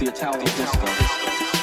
the Italian disco.